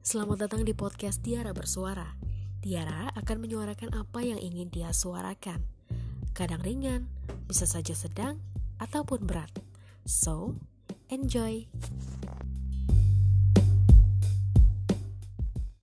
Selamat datang di podcast Tiara Bersuara. Tiara akan menyuarakan apa yang ingin dia suarakan. Kadang ringan, bisa saja sedang, ataupun berat. So, enjoy!